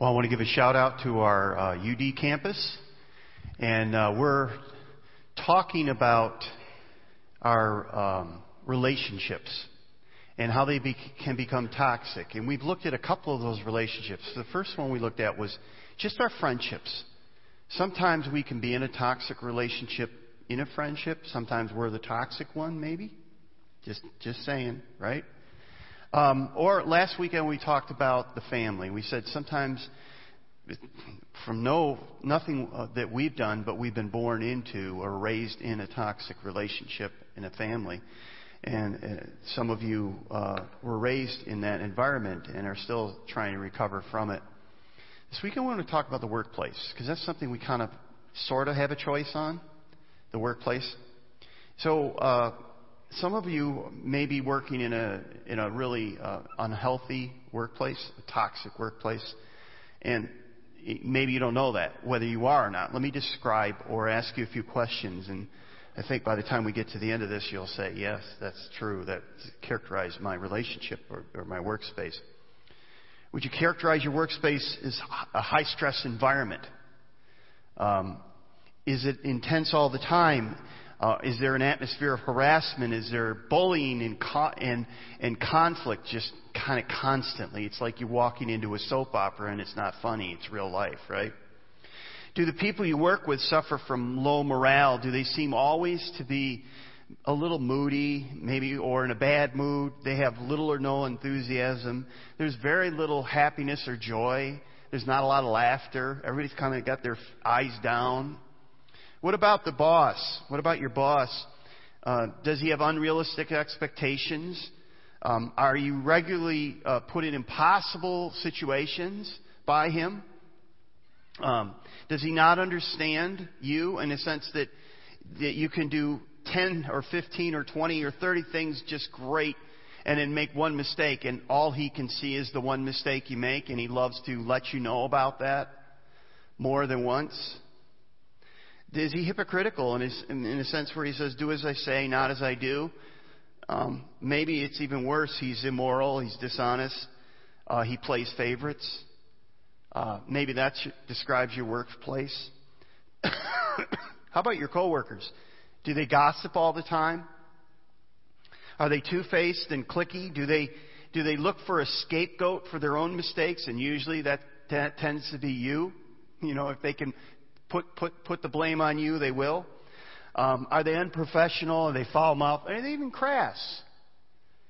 Well, I want to give a shout out to our uh, UD campus, and uh, we're talking about our um, relationships and how they be- can become toxic. And we've looked at a couple of those relationships. The first one we looked at was just our friendships. Sometimes we can be in a toxic relationship in a friendship. Sometimes we're the toxic one, maybe. Just, just saying, right? Um, or last weekend we talked about the family. We said sometimes from no nothing uh, that we've done, but we've been born into or raised in a toxic relationship in a family. And uh, some of you uh, were raised in that environment and are still trying to recover from it. This weekend we want to talk about the workplace because that's something we kind of sort of have a choice on, the workplace. So uh, some of you may be working in a in a really uh, unhealthy workplace, a toxic workplace, and maybe you don't know that whether you are or not. Let me describe or ask you a few questions, and I think by the time we get to the end of this, you'll say, "Yes, that's true. That characterized my relationship or, or my workspace." Would you characterize your workspace as a high stress environment? Um, is it intense all the time? Uh, is there an atmosphere of harassment? Is there bullying and, co- and, and conflict just kind of constantly? It's like you're walking into a soap opera and it's not funny. It's real life, right? Do the people you work with suffer from low morale? Do they seem always to be a little moody, maybe, or in a bad mood? They have little or no enthusiasm. There's very little happiness or joy. There's not a lot of laughter. Everybody's kind of got their eyes down. What about the boss? What about your boss? Uh, does he have unrealistic expectations? Um, are you regularly uh, put in impossible situations by him? Um, does he not understand you in a sense that that you can do 10 or 15 or 20 or 30 things just great and then make one mistake and all he can see is the one mistake you make and he loves to let you know about that more than once? Is he hypocritical in, his, in, in a sense where he says, do as I say, not as I do? Um, maybe it's even worse. He's immoral. He's dishonest. Uh, he plays favorites. Uh, maybe that describes your workplace. How about your coworkers? Do they gossip all the time? Are they two-faced and clicky? Do they do they look for a scapegoat for their own mistakes? And usually that, that tends to be you. You know, if they can put, put, put the blame on you, they will. Um, are they unprofessional? Are they foul mouth? Are they even crass?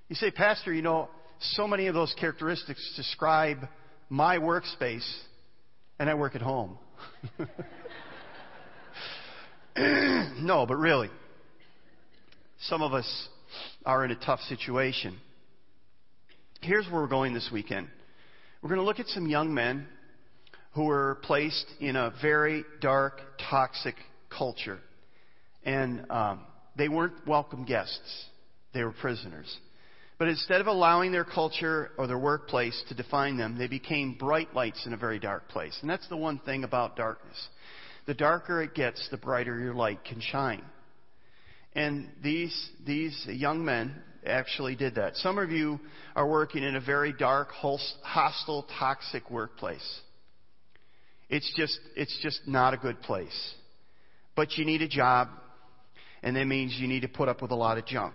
You say, Pastor, you know, so many of those characteristics describe my workspace, and I work at home. no, but really, some of us are in a tough situation. Here's where we're going this weekend. We're going to look at some young men who were placed in a very dark, toxic culture. And um, they weren't welcome guests, they were prisoners. But instead of allowing their culture or their workplace to define them, they became bright lights in a very dark place. And that's the one thing about darkness. The darker it gets, the brighter your light can shine. And these, these young men actually did that. Some of you are working in a very dark, hostile, toxic workplace. It's just, it's just not a good place. But you need a job, and that means you need to put up with a lot of junk.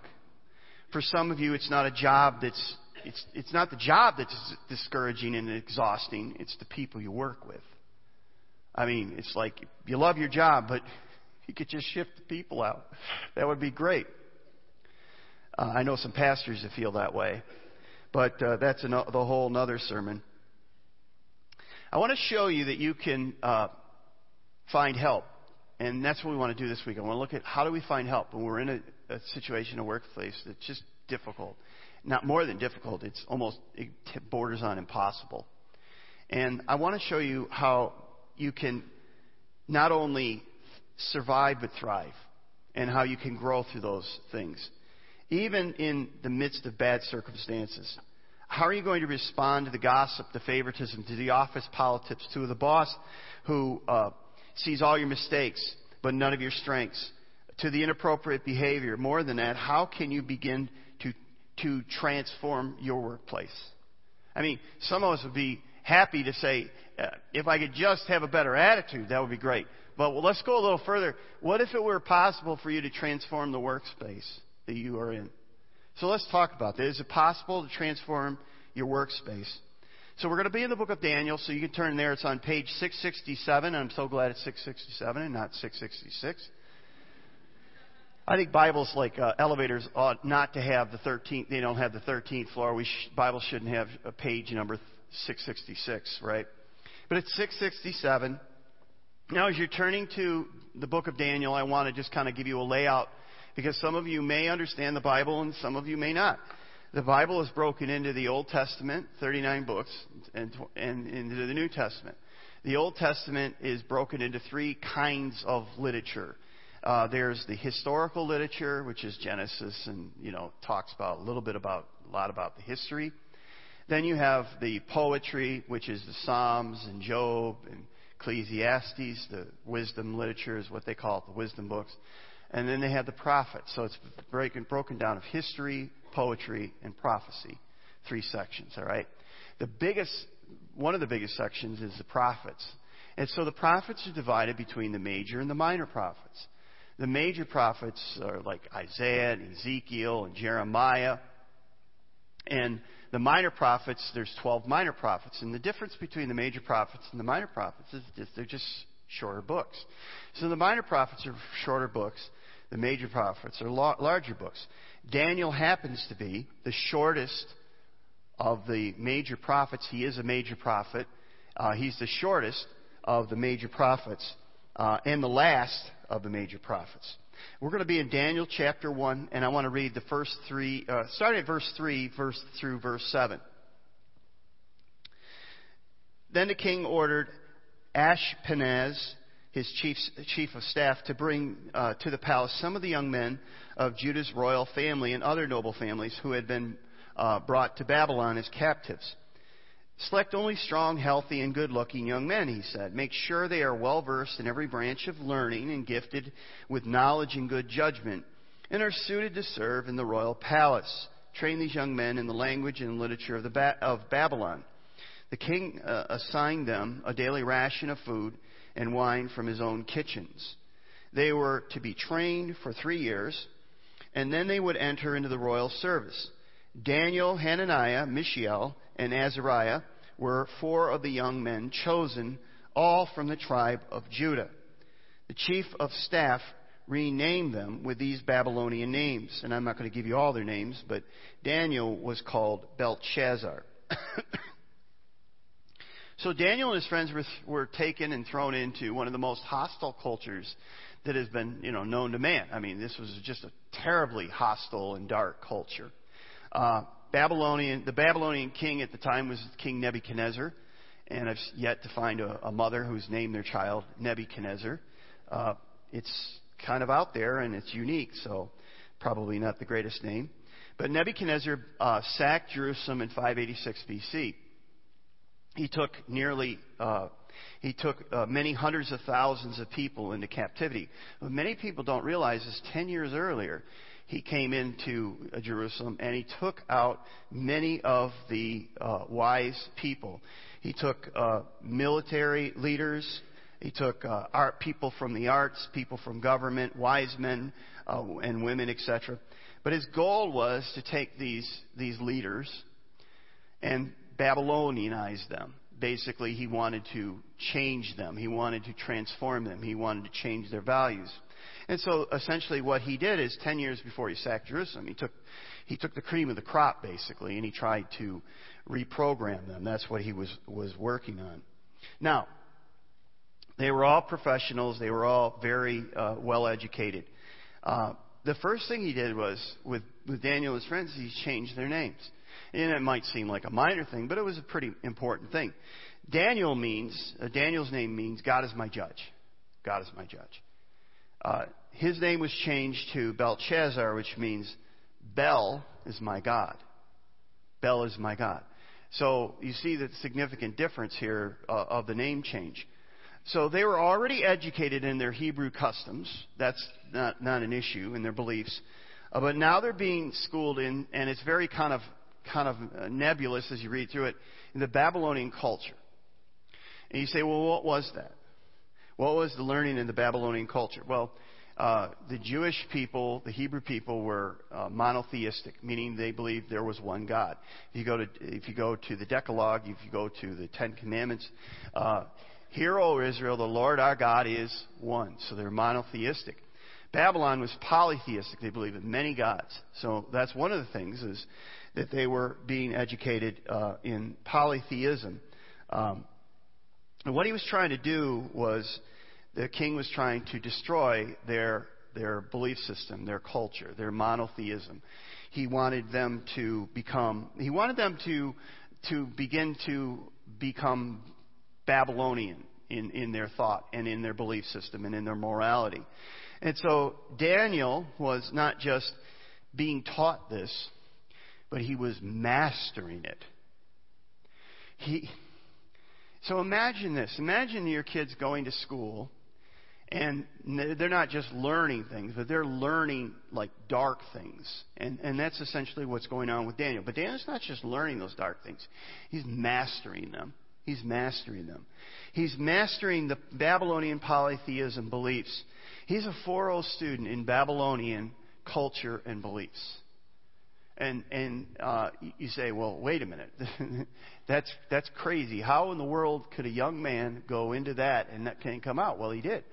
For some of you, it's not a job that's, it's, it's not the job that's discouraging and exhausting, it's the people you work with. I mean, it's like you love your job, but you could just shift the people out. That would be great. Uh, I know some pastors that feel that way, but uh, that's an, the whole another sermon. I want to show you that you can uh, find help. And that's what we want to do this week. I want to look at how do we find help when we're in a, a situation, a workplace that's just difficult. Not more than difficult, it's almost, it borders on impossible. And I want to show you how you can not only survive but thrive and how you can grow through those things, even in the midst of bad circumstances. How are you going to respond to the gossip, the favoritism, to the office politics, to the boss who uh, sees all your mistakes but none of your strengths, to the inappropriate behavior? More than that, how can you begin to, to transform your workplace? I mean, some of us would be happy to say, uh, if I could just have a better attitude, that would be great. But well, let's go a little further. What if it were possible for you to transform the workspace that you are in? So let's talk about that. Is it possible to transform your workspace? So we're going to be in the book of Daniel, so you can turn there. It's on page 667. I'm so glad it's 667 and not 666. I think Bibles like uh, elevators ought not to have the 13th. They don't have the 13th floor. We sh- Bibles shouldn't have a page number 666, right? But it's 667. Now, as you're turning to the book of Daniel, I want to just kind of give you a layout because some of you may understand the Bible and some of you may not. The Bible is broken into the Old Testament, 39 books, and, and into the New Testament. The Old Testament is broken into three kinds of literature. Uh, there's the historical literature, which is Genesis, and you know talks about a little bit about a lot about the history. Then you have the poetry, which is the Psalms and Job and Ecclesiastes. The wisdom literature is what they call it, the wisdom books. And then they have the prophets. So it's broken, broken down of history, poetry, and prophecy. Three sections, all right? The biggest, one of the biggest sections is the prophets. And so the prophets are divided between the major and the minor prophets. The major prophets are like Isaiah and Ezekiel and Jeremiah. And the minor prophets, there's 12 minor prophets. And the difference between the major prophets and the minor prophets is just, they're just shorter books. So the minor prophets are shorter books. The major prophets are larger books. Daniel happens to be the shortest of the major prophets. He is a major prophet. Uh, he's the shortest of the major prophets uh, and the last of the major prophets. We're going to be in Daniel chapter 1, and I want to read the first three, uh, starting at verse 3 verse, through verse 7. Then the king ordered Ashpenaz, his chief, chief of staff, to bring uh, to the palace some of the young men of Judah's royal family and other noble families who had been uh, brought to Babylon as captives. Select only strong, healthy, and good looking young men, he said. Make sure they are well versed in every branch of learning and gifted with knowledge and good judgment, and are suited to serve in the royal palace. Train these young men in the language and literature of, ba- of Babylon. The king uh, assigned them a daily ration of food and wine from his own kitchens. They were to be trained for three years, and then they would enter into the royal service. Daniel, Hananiah, Mishael, and Azariah were four of the young men chosen, all from the tribe of Judah. The chief of staff renamed them with these Babylonian names. And I'm not going to give you all their names, but Daniel was called Belteshazzar. so Daniel and his friends were, were taken and thrown into one of the most hostile cultures that has been, you know, known to man. I mean, this was just a terribly hostile and dark culture. Uh, Babylonian, the Babylonian king at the time was King Nebuchadnezzar, and I've yet to find a, a mother who's named their child Nebuchadnezzar. Uh, it's kind of out there and it's unique, so probably not the greatest name. But Nebuchadnezzar uh, sacked Jerusalem in 586 BC. He took nearly uh, he took uh, many hundreds of thousands of people into captivity. What many people don't realize is 10 years earlier, he came into uh, Jerusalem and he took out many of the uh, wise people. He took uh, military leaders. He took uh, art people from the arts, people from government, wise men uh, and women, etc. But his goal was to take these these leaders and Babylonianize them. Basically, he wanted to change them. He wanted to transform them. He wanted to change their values. And so essentially what he did is 10 years before he sacked Jerusalem, he took, he took the cream of the crop basically and he tried to reprogram them. That's what he was, was working on. Now, they were all professionals. They were all very uh, well educated. Uh, the first thing he did was, with, with Daniel and his friends, he changed their names. And it might seem like a minor thing, but it was a pretty important thing. Daniel means, uh, Daniel's name means God is my judge. God is my judge. Uh, his name was changed to Belshazzar, which means Bel is my God. Bel is my God. So you see the significant difference here uh, of the name change. So they were already educated in their Hebrew customs. That's not, not an issue in their beliefs. Uh, but now they're being schooled in, and it's very kind of, kind of uh, nebulous as you read through it, in the Babylonian culture. And you say, well, what was that? What was the learning in the Babylonian culture? Well, uh, the Jewish people, the Hebrew people, were uh, monotheistic, meaning they believed there was one God. If you go to if you go to the Decalogue, if you go to the Ten Commandments, uh, "Hear, O Israel, the Lord our God is one." So they're monotheistic. Babylon was polytheistic; they believed in many gods. So that's one of the things is that they were being educated uh, in polytheism. Um, and what he was trying to do was the king was trying to destroy their, their belief system, their culture, their monotheism. He wanted them to become, he wanted them to, to begin to become Babylonian in, in their thought and in their belief system and in their morality. And so Daniel was not just being taught this, but he was mastering it. He, so imagine this. Imagine your kids going to school and they're not just learning things, but they're learning like dark things. And, and that's essentially what's going on with Daniel. But Daniel's not just learning those dark things, he's mastering them. He's mastering them. He's mastering the Babylonian polytheism beliefs. He's a 4.0 student in Babylonian culture and beliefs. And and uh, you say, well, wait a minute, that's that's crazy. How in the world could a young man go into that and that can't come out? Well, he did.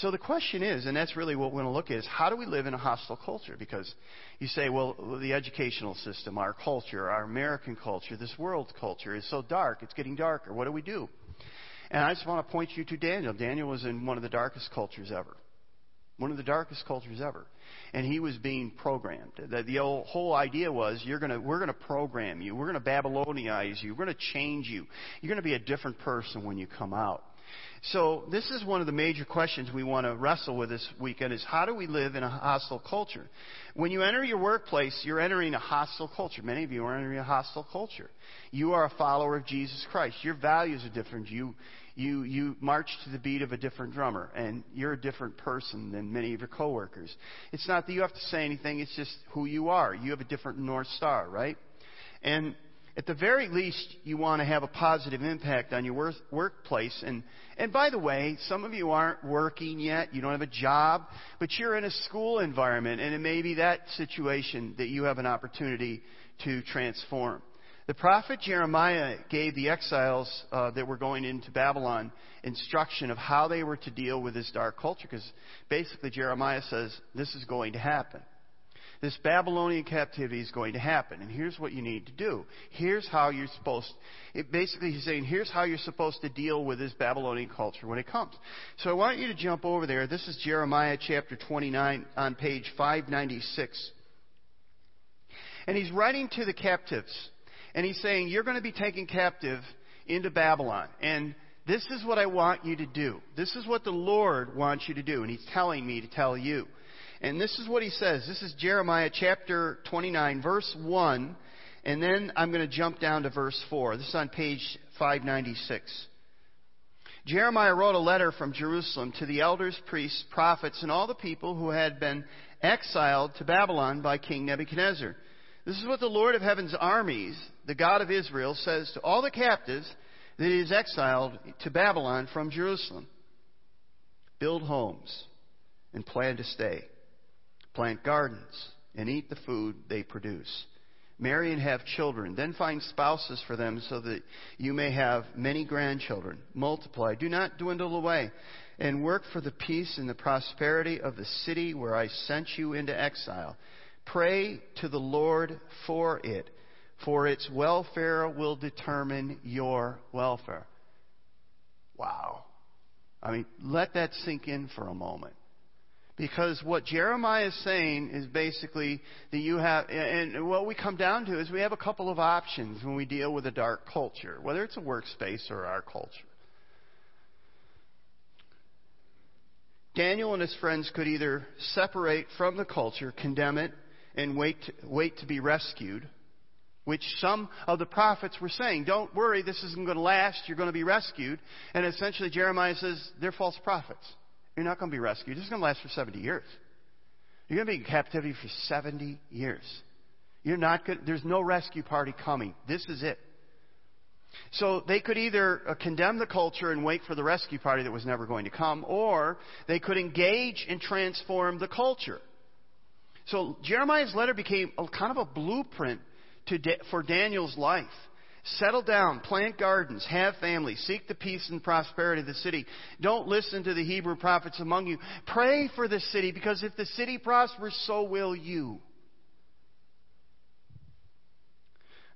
So the question is, and that's really what we're going to look at, is how do we live in a hostile culture? Because you say, well, the educational system, our culture, our American culture, this world's culture is so dark, it's getting darker. What do we do? And I just want to point you to Daniel. Daniel was in one of the darkest cultures ever. One of the darkest cultures ever. And he was being programmed. The, the whole idea was you're gonna, we're going to program you. We're going to Babylonize you. We're going to change you. You're going to be a different person when you come out. So this is one of the major questions we want to wrestle with this weekend is how do we live in a hostile culture? When you enter your workplace, you're entering a hostile culture. Many of you are entering a hostile culture. You are a follower of Jesus Christ. Your values are different. You, you, you march to the beat of a different drummer, and you're a different person than many of your coworkers. It's not that you have to say anything, it's just who you are. You have a different North Star, right? And at the very least, you want to have a positive impact on your work, workplace. And, and by the way, some of you aren't working yet. You don't have a job, but you're in a school environment, and it may be that situation that you have an opportunity to transform. The prophet Jeremiah gave the exiles uh, that were going into Babylon instruction of how they were to deal with this dark culture, because basically Jeremiah says this is going to happen. This Babylonian captivity is going to happen, and here's what you need to do. Here's how you're supposed. It basically, he's saying, here's how you're supposed to deal with this Babylonian culture when it comes. So I want you to jump over there. This is Jeremiah chapter 29 on page 596, and he's writing to the captives, and he's saying, you're going to be taken captive into Babylon, and this is what I want you to do. This is what the Lord wants you to do, and he's telling me to tell you. And this is what he says. This is Jeremiah chapter 29, verse 1. And then I'm going to jump down to verse 4. This is on page 596. Jeremiah wrote a letter from Jerusalem to the elders, priests, prophets, and all the people who had been exiled to Babylon by King Nebuchadnezzar. This is what the Lord of heaven's armies, the God of Israel, says to all the captives that he has exiled to Babylon from Jerusalem. Build homes and plan to stay plant gardens, and eat the food they produce. Marry and have children. Then find spouses for them so that you may have many grandchildren. Multiply. Do not dwindle away. And work for the peace and the prosperity of the city where I sent you into exile. Pray to the Lord for it, for its welfare will determine your welfare. Wow. I mean, let that sink in for a moment. Because what Jeremiah is saying is basically that you have, and what we come down to is we have a couple of options when we deal with a dark culture, whether it's a workspace or our culture. Daniel and his friends could either separate from the culture, condemn it, and wait to, wait to be rescued, which some of the prophets were saying, don't worry, this isn't going to last, you're going to be rescued. And essentially Jeremiah says, they're false prophets. You're not going to be rescued. This is going to last for 70 years. You're going to be in captivity for 70 years. You're not. There's no rescue party coming. This is it. So they could either uh, condemn the culture and wait for the rescue party that was never going to come, or they could engage and transform the culture. So Jeremiah's letter became a, kind of a blueprint to, for Daniel's life. Settle down, plant gardens, have families, seek the peace and prosperity of the city. Don't listen to the Hebrew prophets among you. Pray for the city because if the city prospers, so will you.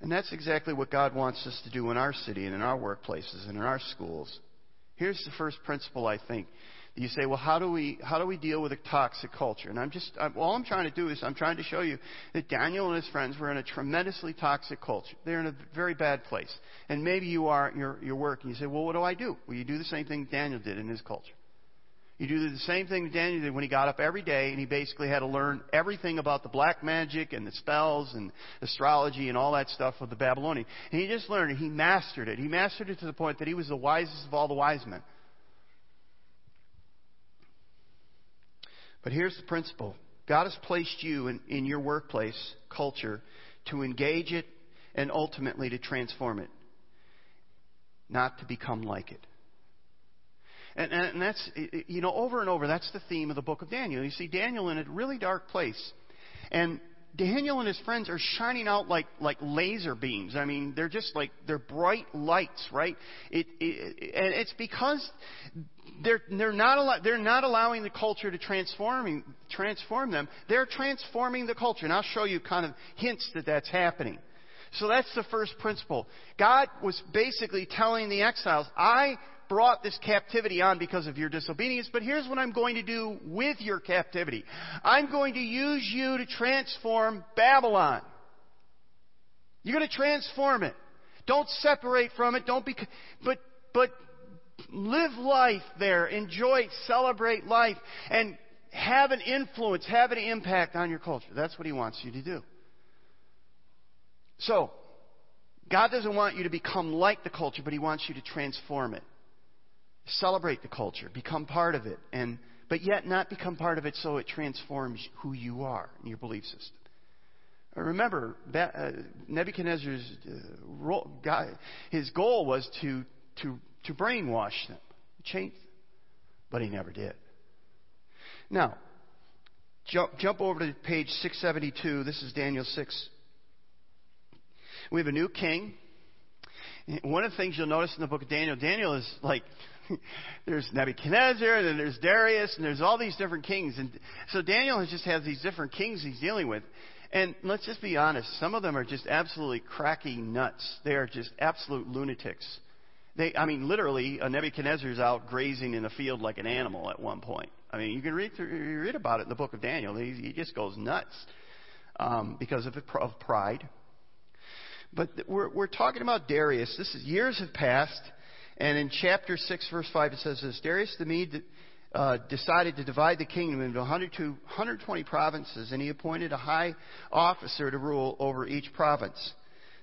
And that's exactly what God wants us to do in our city and in our workplaces and in our schools. Here's the first principle, I think. You say, well, how do we how do we deal with a toxic culture? And I'm just I'm, all I'm trying to do is I'm trying to show you that Daniel and his friends were in a tremendously toxic culture. They're in a very bad place. And maybe you are at your your work and you say, well, what do I do? Well, you do the same thing Daniel did in his culture. You do the same thing Daniel did when he got up every day and he basically had to learn everything about the black magic and the spells and astrology and all that stuff of the Babylonian. And he just learned it. He mastered it. He mastered it to the point that he was the wisest of all the wise men. But here's the principle God has placed you in, in your workplace culture to engage it and ultimately to transform it, not to become like it. And, and that's, you know, over and over, that's the theme of the book of Daniel. You see Daniel in a really dark place. And Daniel and his friends are shining out like, like laser beams. I mean, they're just like, they're bright lights, right? It, it, and it's because they're, they're, not allow, they're not allowing the culture to transform, transform them. They're transforming the culture. And I'll show you kind of hints that that's happening. So that's the first principle. God was basically telling the exiles, I brought this captivity on because of your disobedience, but here's what I'm going to do with your captivity. I'm going to use you to transform Babylon. You're going to transform it. Don't separate from it. Don't be, but, but live life there. Enjoy, celebrate life, and have an influence, have an impact on your culture. That's what he wants you to do. So, God doesn't want you to become like the culture, but he wants you to transform it. Celebrate the culture, become part of it, and but yet not become part of it so it transforms who you are and your belief system. Uh, remember, uh, Nebuchadnezzar's uh, his goal was to, to, to brainwash them, change them, but he never did. Now, jump, jump over to page 672. This is Daniel 6. We have a new king. One of the things you'll notice in the book of Daniel, Daniel is like there's Nebuchadnezzar, and then there's Darius, and there's all these different kings. And so Daniel has just has these different kings he's dealing with. And let's just be honest, some of them are just absolutely cracky nuts. They are just absolute lunatics. They, I mean, literally, a Nebuchadnezzar's out grazing in the field like an animal at one point. I mean, you can read through, you read about it in the book of Daniel. He, he just goes nuts um, because of, of pride. But we're, we're talking about Darius. This is years have passed. And in chapter 6, verse 5, it says this Darius the Mede uh, decided to divide the kingdom into 120 provinces, and he appointed a high officer to rule over each province.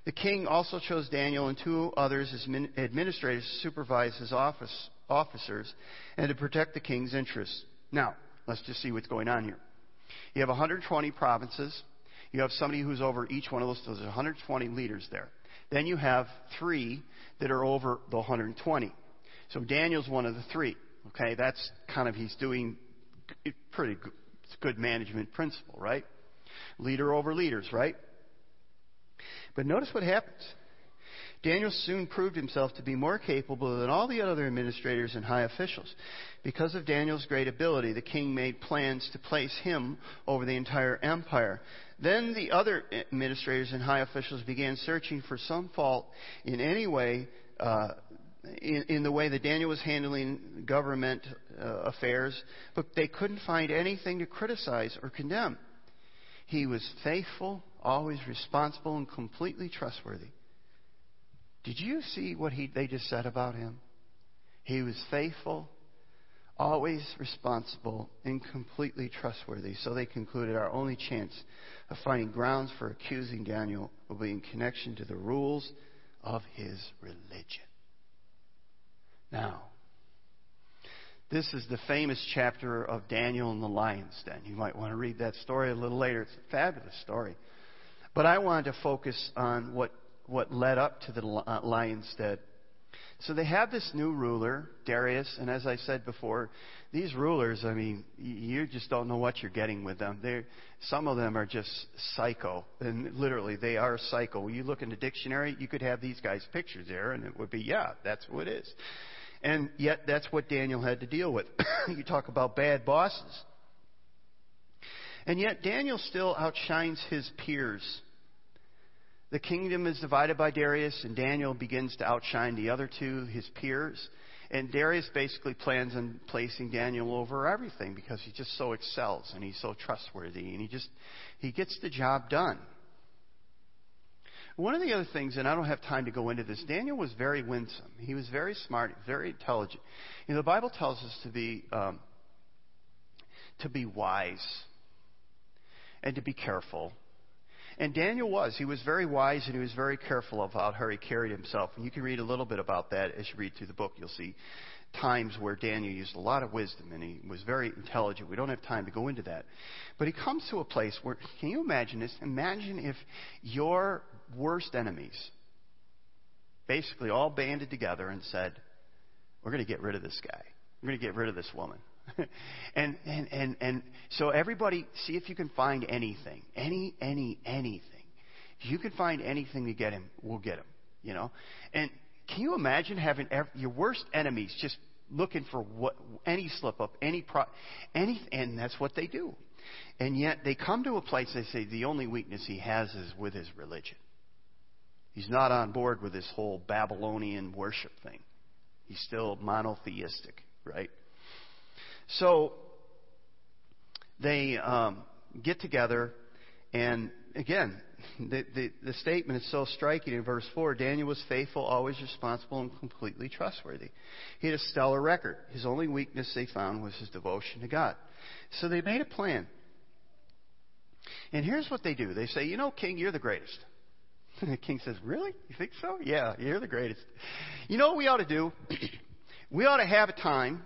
The king also chose Daniel and two others as administrators to supervise his office, officers and to protect the king's interests. Now, let's just see what's going on here. You have 120 provinces. You have somebody who's over each one of those. There's 120 leaders there. Then you have three that are over the 120. So Daniel's one of the three. Okay, that's kind of, he's doing pretty good, good management principle, right? Leader over leaders, right? But notice what happens. Daniel soon proved himself to be more capable than all the other administrators and high officials. Because of Daniel's great ability, the king made plans to place him over the entire empire. Then the other administrators and high officials began searching for some fault in any way, uh, in, in, the way that Daniel was handling government uh, affairs, but they couldn't find anything to criticize or condemn. He was faithful, always responsible, and completely trustworthy. Did you see what he, they just said about him? He was faithful, always responsible, and completely trustworthy. So they concluded our only chance of finding grounds for accusing Daniel will be in connection to the rules of his religion. Now, this is the famous chapter of Daniel and the lion's den. You might want to read that story a little later. It's a fabulous story. But I wanted to focus on what what led up to the uh, lion's den. So they have this new ruler, Darius, and as I said before, these rulers, I mean, you just don't know what you're getting with them. They're, some of them are just psycho, and literally they are psycho. You look in the dictionary, you could have these guys' pictures there, and it would be, yeah, that's what it is. And yet, that's what Daniel had to deal with. you talk about bad bosses. And yet, Daniel still outshines his peers the kingdom is divided by Darius, and Daniel begins to outshine the other two, his peers. And Darius basically plans on placing Daniel over everything because he just so excels and he's so trustworthy and he just he gets the job done. One of the other things, and I don't have time to go into this, Daniel was very winsome. He was very smart, very intelligent. You know, the Bible tells us to be um, to be wise and to be careful and Daniel was. He was very wise and he was very careful about how he carried himself. And you can read a little bit about that as you read through the book. You'll see times where Daniel used a lot of wisdom and he was very intelligent. We don't have time to go into that. But he comes to a place where, can you imagine this? Imagine if your worst enemies basically all banded together and said, we're going to get rid of this guy. We're going to get rid of this woman. and, and, and, and so everybody, see if you can find anything. Any, any, anything. If you can find anything to get him, we'll get him. You know? And can you imagine having every, your worst enemies just looking for what, any slip up, any pro, any, and that's what they do. And yet they come to a place, they say the only weakness he has is with his religion. He's not on board with this whole Babylonian worship thing. He's still monotheistic, right? So they um, get together, and again, the, the, the statement is so striking in verse 4 Daniel was faithful, always responsible, and completely trustworthy. He had a stellar record. His only weakness they found was his devotion to God. So they made a plan. And here's what they do they say, You know, King, you're the greatest. The king says, Really? You think so? Yeah, you're the greatest. You know what we ought to do? we ought to have a time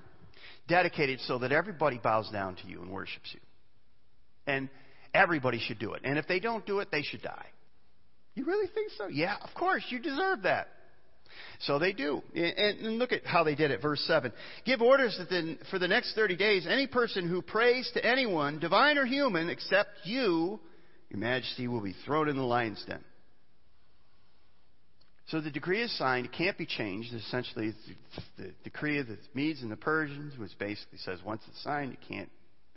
dedicated so that everybody bows down to you and worships you. And everybody should do it. And if they don't do it, they should die. You really think so? Yeah, of course, you deserve that. So they do. And look at how they did it. Verse 7. Give orders that for the next 30 days, any person who prays to anyone, divine or human, except you, your majesty, will be thrown in the lion's den. So the decree is signed. It can't be changed. Essentially, the decree of the Medes and the Persians, which basically says once it's signed, you can't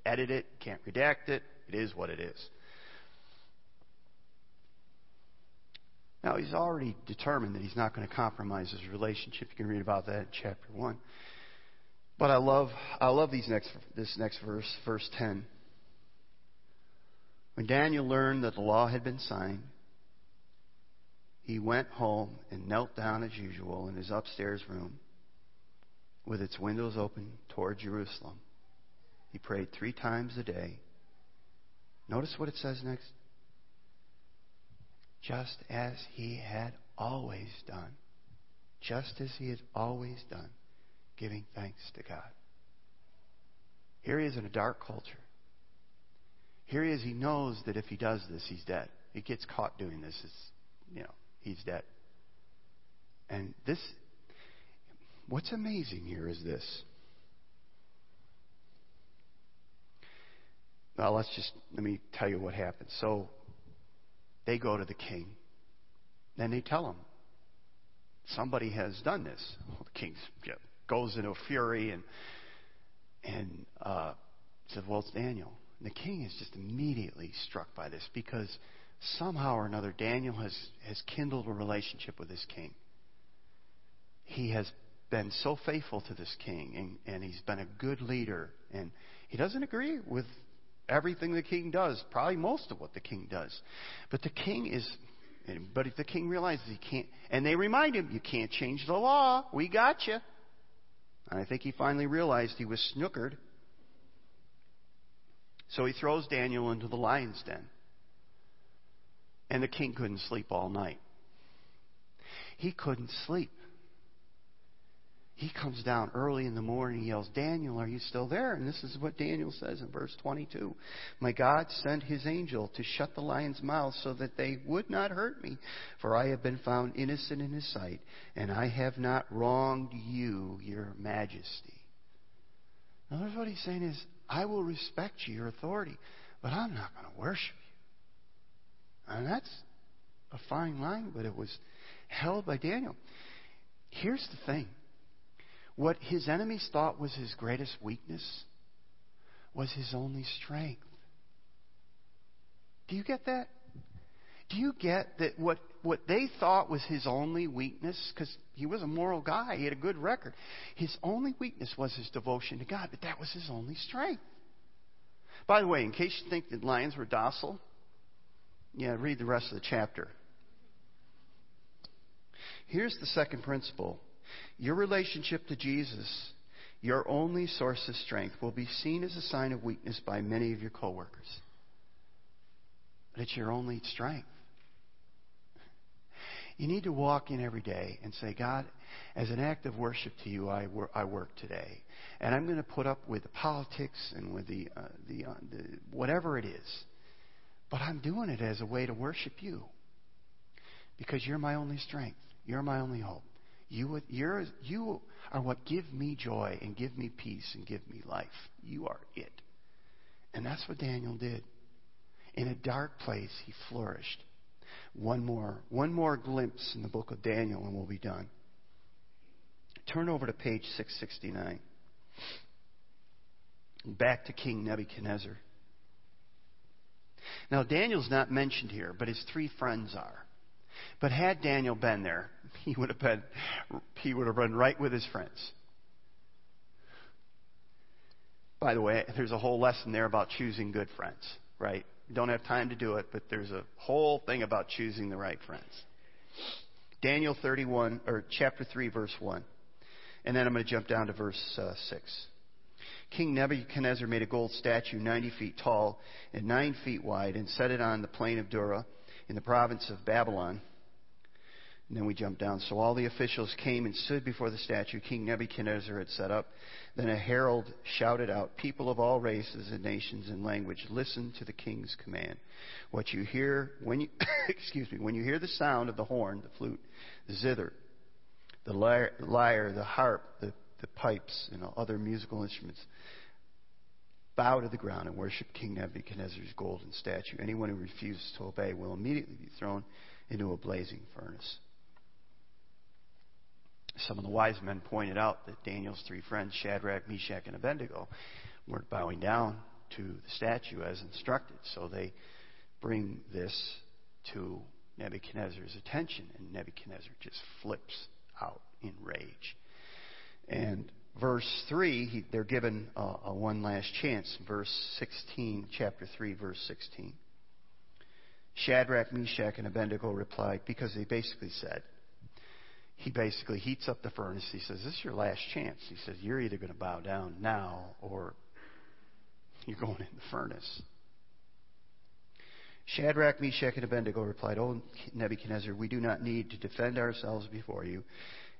edit it, can't redact it. It is what it is. Now, he's already determined that he's not going to compromise his relationship. You can read about that in chapter 1. But I love, I love these next, this next verse, verse 10. When Daniel learned that the law had been signed, he went home and knelt down as usual in his upstairs room with its windows open toward Jerusalem. He prayed three times a day. Notice what it says next. Just as he had always done. Just as he had always done, giving thanks to God. Here he is in a dark culture. Here he is, he knows that if he does this, he's dead. He gets caught doing this, it's, you know, he's dead. And this, what's amazing here is this. Now, let's just, let me tell you what happened. So, they go to the king. Then they tell him, somebody has done this. Well, the king goes into a fury and, and uh, says, well, it's Daniel. And the king is just immediately struck by this because somehow or another, Daniel has, has kindled a relationship with this king. He has been so faithful to this king, and, and he's been a good leader. And he doesn't agree with everything the king does, probably most of what the king does. But the king is, but if the king realizes he can't, and they remind him, you can't change the law, we got you. And I think he finally realized he was snookered. So he throws Daniel into the lion's den. And the king couldn't sleep all night. He couldn't sleep. he comes down early in the morning and yells, Daniel, are you still there? And this is what Daniel says in verse 22. My God sent his angel to shut the lion's mouth so that they would not hurt me, for I have been found innocent in his sight, and I have not wronged you, your majesty. Notice what he's saying is, I will respect you, your authority, but I'm not going to worship you. And that's a fine line, but it was held by Daniel. Here's the thing what his enemies thought was his greatest weakness was his only strength. Do you get that? Do you get that what, what they thought was his only weakness, because he was a moral guy, he had a good record, his only weakness was his devotion to God, but that was his only strength. By the way, in case you think that lions were docile, yeah, read the rest of the chapter. Here's the second principle your relationship to Jesus, your only source of strength, will be seen as a sign of weakness by many of your coworkers. But it's your only strength. You need to walk in every day and say, God, as an act of worship to you, I, wor- I work today. And I'm going to put up with the politics and with the, uh, the, uh, the whatever it is. But I'm doing it as a way to worship you. Because you're my only strength. You're my only hope. You, you're, you are what give me joy and give me peace and give me life. You are it. And that's what Daniel did. In a dark place, he flourished. One more, one more glimpse in the book of Daniel, and we'll be done. Turn over to page 669. Back to King Nebuchadnezzar. Now, Daniel's not mentioned here, but his three friends are. But had Daniel been there, he would have been, he would have run right with his friends. By the way, there's a whole lesson there about choosing good friends, right? don't have time to do it, but there's a whole thing about choosing the right friends. Daniel 31, or chapter 3, verse 1. And then I'm going to jump down to verse uh, 6. King Nebuchadnezzar made a gold statue 90 feet tall and 9 feet wide and set it on the plain of Dura in the province of Babylon. And then we jump down. So all the officials came and stood before the statue King Nebuchadnezzar had set up. Then a herald shouted out, People of all races and nations and language, listen to the king's command. What you hear when you, excuse me, when you hear the sound of the horn, the flute, the zither, the lyre, lyre the harp, the, the pipes, and other musical instruments, bow to the ground and worship King Nebuchadnezzar's golden statue. Anyone who refuses to obey will immediately be thrown into a blazing furnace. Some of the wise men pointed out that Daniel's three friends, Shadrach, Meshach, and Abednego, weren't bowing down to the statue as instructed. So they bring this to Nebuchadnezzar's attention, and Nebuchadnezzar just flips out in rage. And verse 3, he, they're given a, a one last chance. Verse 16, chapter 3, verse 16. Shadrach, Meshach, and Abednego replied because they basically said, he basically heats up the furnace. He says, This is your last chance. He says, You're either going to bow down now or you're going in the furnace. Shadrach, Meshach, and Abednego replied, O Nebuchadnezzar, we do not need to defend ourselves before you.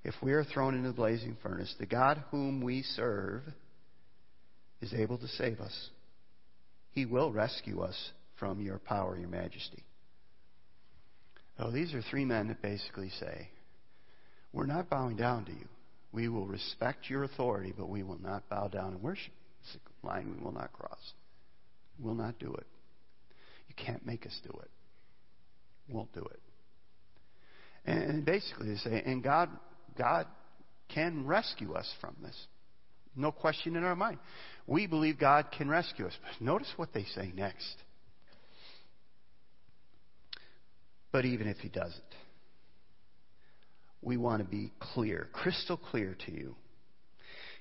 If we are thrown into the blazing furnace, the God whom we serve is able to save us. He will rescue us from your power, your majesty. Oh, these are three men that basically say, we're not bowing down to you. We will respect your authority, but we will not bow down and worship. It's a line we will not cross. We will not do it. You can't make us do it. Won't do it. And basically they say, and God God can rescue us from this. No question in our mind. We believe God can rescue us. But notice what they say next. But even if he doesn't, we want to be clear, crystal clear to you,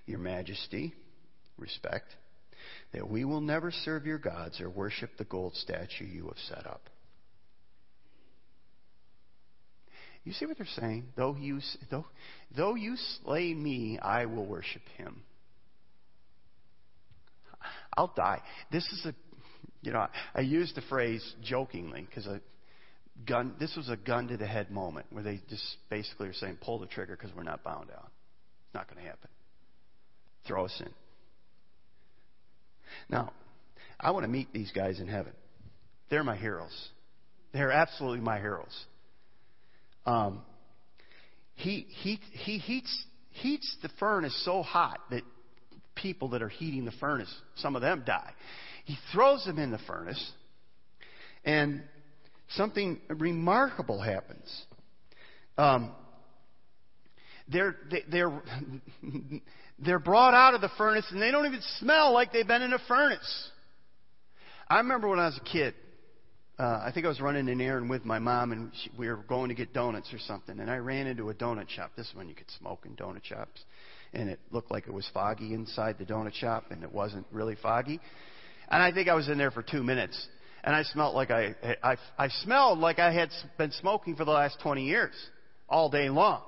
Your Majesty, respect, that we will never serve your gods or worship the gold statue you have set up. You see what they're saying? Though you, though, though you slay me, I will worship him. I'll die. This is a, you know, I use the phrase jokingly because a gun, this was a gun to the head moment where they just basically are saying, pull the trigger because we're not bound out. It's not going to happen. Throw us in. Now, I want to meet these guys in heaven. They're my heroes. They're absolutely my heroes. Um, he, he, he heats, heats the furnace so hot that people that are heating the furnace, some of them die. He throws them in the furnace, and something remarkable happens. Um, they're, they're, they're brought out of the furnace and they don't even smell like they've been in a furnace. I remember when I was a kid, uh, I think I was running an errand with my mom and she, we were going to get donuts or something and I ran into a donut shop. This is when you could smoke in donut shops. And it looked like it was foggy inside the donut shop and it wasn't really foggy. And I think I was in there for two minutes and I smelled like I, I, I smelled like I had been smoking for the last 20 years all day long.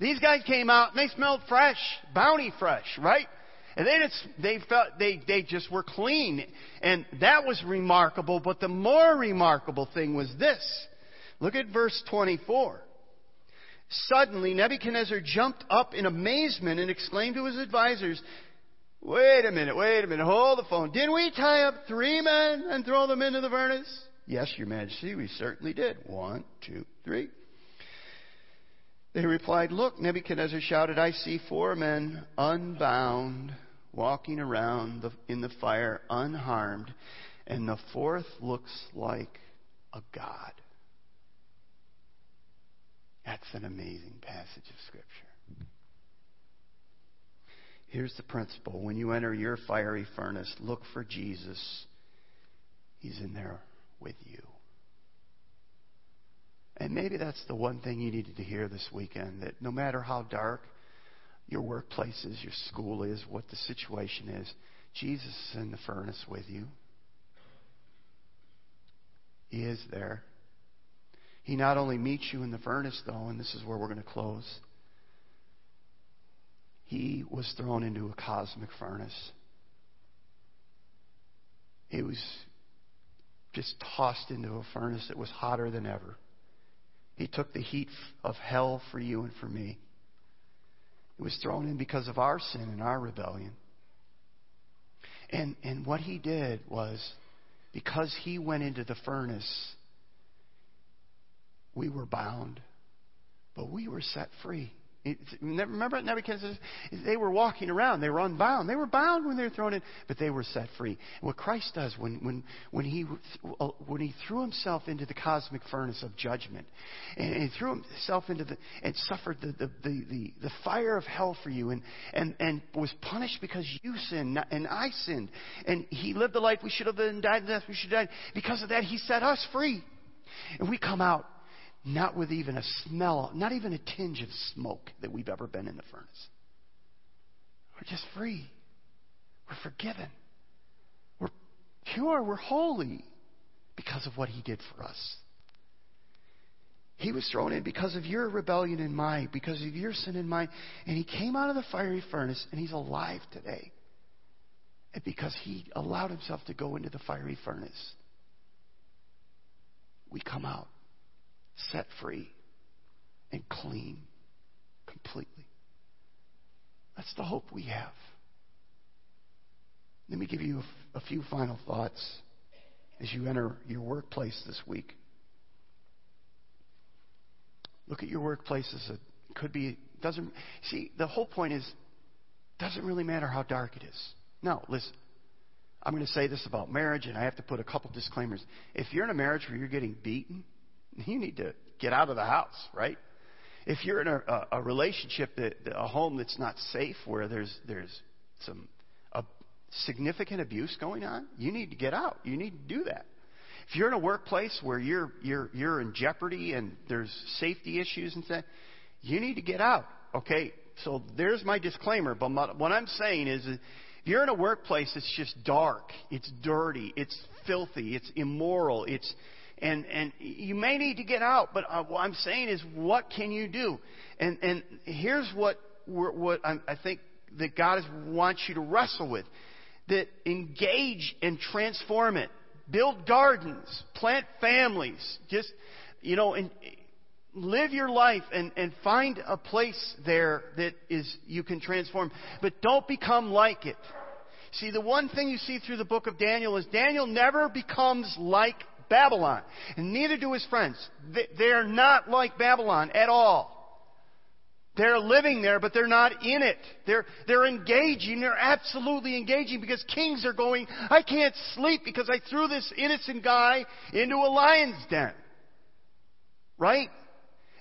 These guys came out and they smelled fresh, bounty fresh, right? And then just, they felt, they, they just were clean. And that was remarkable, but the more remarkable thing was this. Look at verse 24. Suddenly Nebuchadnezzar jumped up in amazement and exclaimed to his advisers, Wait a minute, wait a minute, hold the phone. Didn't we tie up three men and throw them into the furnace? Yes, Your Majesty, we certainly did. One, two, three. They replied, Look, Nebuchadnezzar shouted, I see four men unbound walking around the, in the fire unharmed, and the fourth looks like a god. That's an amazing passage of Scripture. Here's the principle when you enter your fiery furnace, look for Jesus. He's in there with you. And maybe that's the one thing you needed to hear this weekend that no matter how dark your workplace is, your school is, what the situation is, Jesus is in the furnace with you. He is there. He not only meets you in the furnace, though, and this is where we're going to close, he was thrown into a cosmic furnace. He was just tossed into a furnace that was hotter than ever. He took the heat of hell for you and for me. He was thrown in because of our sin and our rebellion. And, and what he did was, because he went into the furnace, we were bound, but we were set free. Remember Nebuchadnezzar? They were walking around. They were unbound. They were bound when they were thrown in, but they were set free. what Christ does when, when, when, he, uh, when he threw himself into the cosmic furnace of judgment, and, he threw himself into the, and suffered the, the, the, the, the fire of hell for you, and, and, and was punished because you sinned, and I sinned. And he lived the life we should have and died the death we should have died. Because of that, he set us free. And we come out not with even a smell, not even a tinge of smoke that we've ever been in the furnace. We're just free. We're forgiven. We're pure. We're holy because of what He did for us. He was thrown in because of your rebellion and mine, because of your sin and mine. And He came out of the fiery furnace and He's alive today. And because He allowed Himself to go into the fiery furnace, we come out set free and clean completely. That's the hope we have. Let me give you a, few final thoughts as you enter your workplace this week. Look at your workplace as it could be doesn't see the whole point is doesn't really matter how dark it is. No, listen. I'm going to say this about marriage, and I have to put a couple disclaimers. If you're in a marriage where you're getting beaten, you need to get out of the house, right? If you're in a, a, relationship, that, a home that's not safe, where there's there's some a significant abuse going on, you need to get out. You need to do that. If you're in a workplace where you're you're you're in jeopardy and there's safety issues and stuff, you need to get out. Okay, so there's my disclaimer. But my, what I'm saying is, if you're in a workplace that's just dark, it's dirty, it's filthy, it's immoral, it's and and you may need to get out. But uh, what I'm saying is, what can you do? And and here's what what I, I think that God wants you to wrestle with: that engage and transform it, build gardens, plant families. Just you know, and live your life and, and find a place there that is you can transform. But don't become like it. See, the one thing you see through the book of Daniel is Daniel never becomes like Babylon. And neither do his friends. They are not like Babylon at all. They're living there, but they're not in it. They're, they're engaging. They're absolutely engaging because kings are going, I can't sleep because I threw this innocent guy into a lion's den. Right?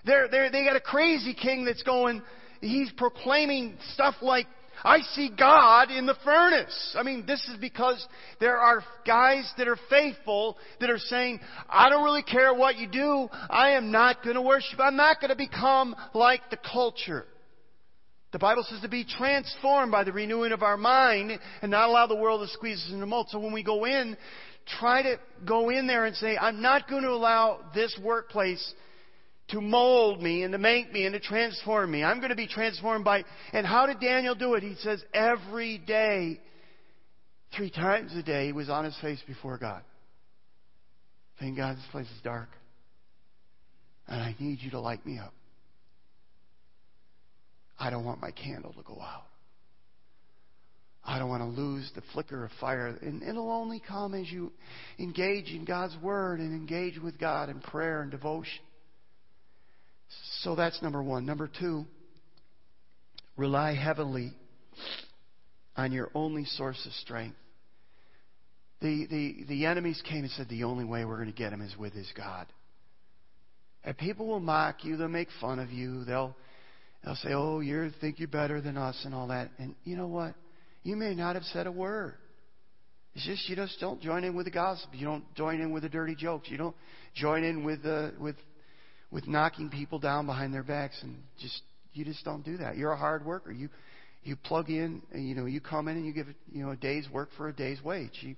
They're, they're, they got a crazy king that's going, he's proclaiming stuff like I see God in the furnace. I mean, this is because there are guys that are faithful that are saying, I don't really care what you do. I am not going to worship. I'm not going to become like the culture. The Bible says to be transformed by the renewing of our mind and not allow the world to squeeze us into mold. So when we go in, try to go in there and say, I'm not going to allow this workplace to mold me and to make me and to transform me. I'm going to be transformed by. And how did Daniel do it? He says every day, three times a day, he was on his face before God. Thank God this place is dark. And I need you to light me up. I don't want my candle to go out. I don't want to lose the flicker of fire. And it'll only come as you engage in God's Word and engage with God in prayer and devotion. So that's number one. Number two, rely heavily on your only source of strength. The, the, the enemies came and said the only way we're going to get him is with his God. And people will mock you, they'll make fun of you, they'll, they'll say, oh, you think you're better than us and all that. And you know what? You may not have said a word. It's just you just don't join in with the gossip. You don't join in with the dirty jokes. You don't join in with the, with with knocking people down behind their backs and just you just don't do that. You're a hard worker. You you plug in, you know, you come in and you give you know a day's work for a day's wage. You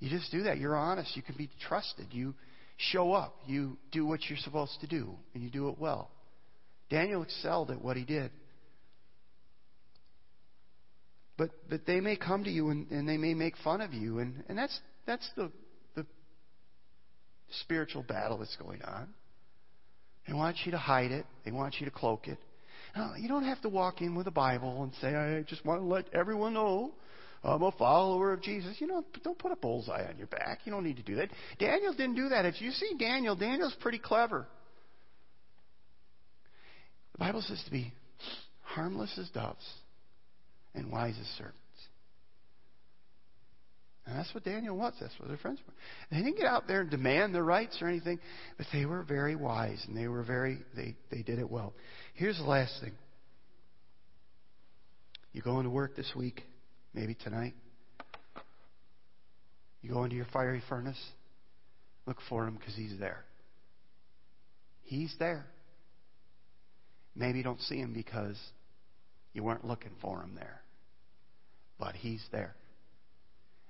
you just do that. You're honest. You can be trusted. You show up. You do what you're supposed to do and you do it well. Daniel excelled at what he did. But but they may come to you and, and they may make fun of you and, and that's that's the the spiritual battle that's going on. They want you to hide it. They want you to cloak it. Now, you don't have to walk in with a Bible and say, I just want to let everyone know I'm a follower of Jesus. You know, don't put a bullseye on your back. You don't need to do that. Daniel didn't do that. If you see Daniel, Daniel's pretty clever. The Bible says to be harmless as doves and wise as serpents. And that's what Daniel was. That's what their friends were. They didn't get out there and demand their rights or anything, but they were very wise and they were very they, they did it well. Here's the last thing. You go into work this week, maybe tonight. You go into your fiery furnace. Look for him because he's there. He's there. Maybe you don't see him because you weren't looking for him there. But he's there.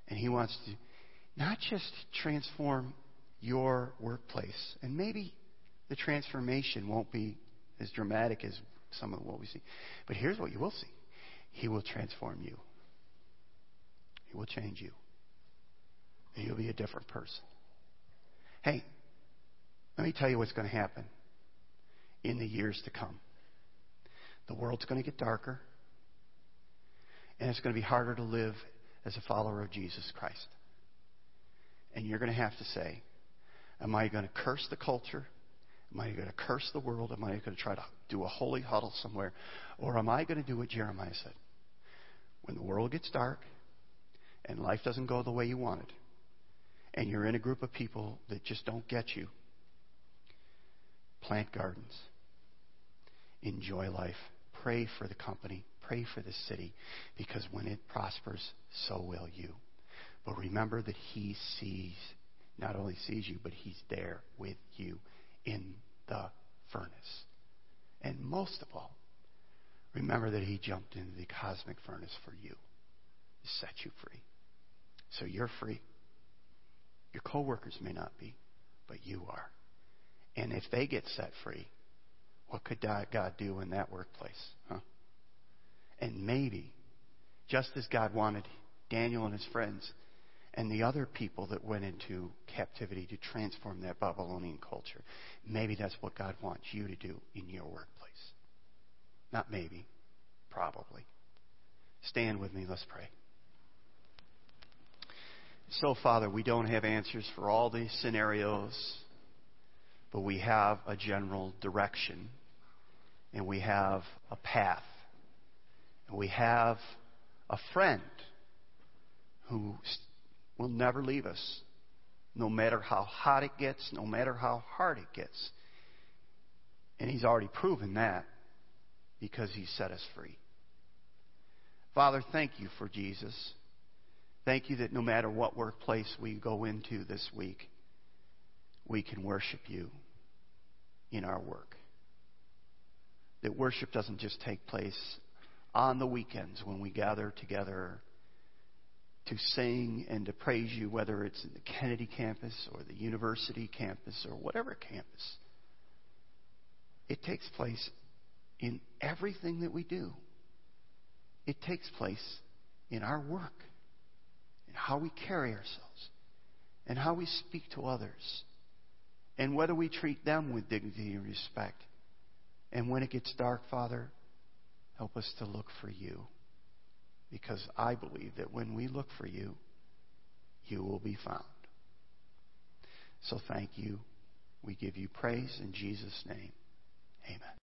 And He wants to not just transform your workplace, and maybe the transformation won't be as dramatic as some of what we see. But here's what you will see He will transform you, He will change you. And you'll be a different person. Hey, let me tell you what's going to happen in the years to come. The world's going to get darker, and it's going to be harder to live as a follower of Jesus Christ. And you're going to have to say, Am I going to curse the culture? Am I going to curse the world? Am I going to try to do a holy huddle somewhere? Or am I going to do what Jeremiah said? When the world gets dark and life doesn't go the way you want it, and you're in a group of people that just don't get you, plant gardens, enjoy life, pray for the company, Pray for the city because when it prospers, so will you. But remember that He sees, not only sees you, but He's there with you in the furnace. And most of all, remember that He jumped into the cosmic furnace for you to set you free. So you're free. Your coworkers may not be, but you are. And if they get set free, what could God do in that workplace? Huh? And maybe, just as God wanted Daniel and his friends and the other people that went into captivity to transform that Babylonian culture. Maybe that's what God wants you to do in your workplace. Not maybe, probably. Stand with me, let's pray. So, Father, we don't have answers for all these scenarios, but we have a general direction, and we have a path, we have a friend who will never leave us, no matter how hot it gets, no matter how hard it gets. And He's already proven that because He set us free. Father, thank you for Jesus. Thank you that no matter what workplace we go into this week, we can worship you in our work. That worship doesn't just take place on the weekends when we gather together to sing and to praise you, whether it's in the Kennedy campus or the university campus or whatever campus. It takes place in everything that we do. It takes place in our work, in how we carry ourselves, and how we speak to others, and whether we treat them with dignity and respect. And when it gets dark, Father, help us to look for you. Because I believe that when we look for you, you will be found. So thank you. We give you praise in Jesus' name. Amen.